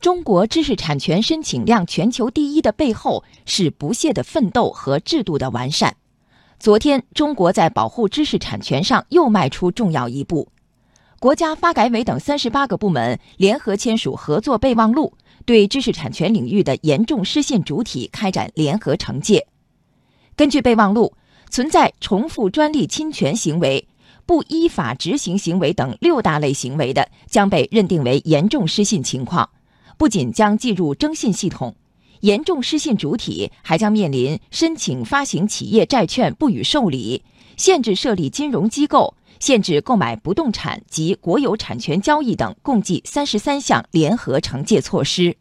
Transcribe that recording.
中国知识产权申请量全球第一的背后是不懈的奋斗和制度的完善。昨天，中国在保护知识产权上又迈出重要一步，国家发改委等三十八个部门联合签署合作备忘录，对知识产权领域的严重失信主体开展联合惩戒。根据备忘录，存在重复专利侵权行为、不依法执行行为等六大类行为的，将被认定为严重失信情况。不仅将进入征信系统，严重失信主体还将面临申请发行企业债券不予受理、限制设立金融机构、限制购买不动产及国有产权交易等共计三十三项联合惩戒措施。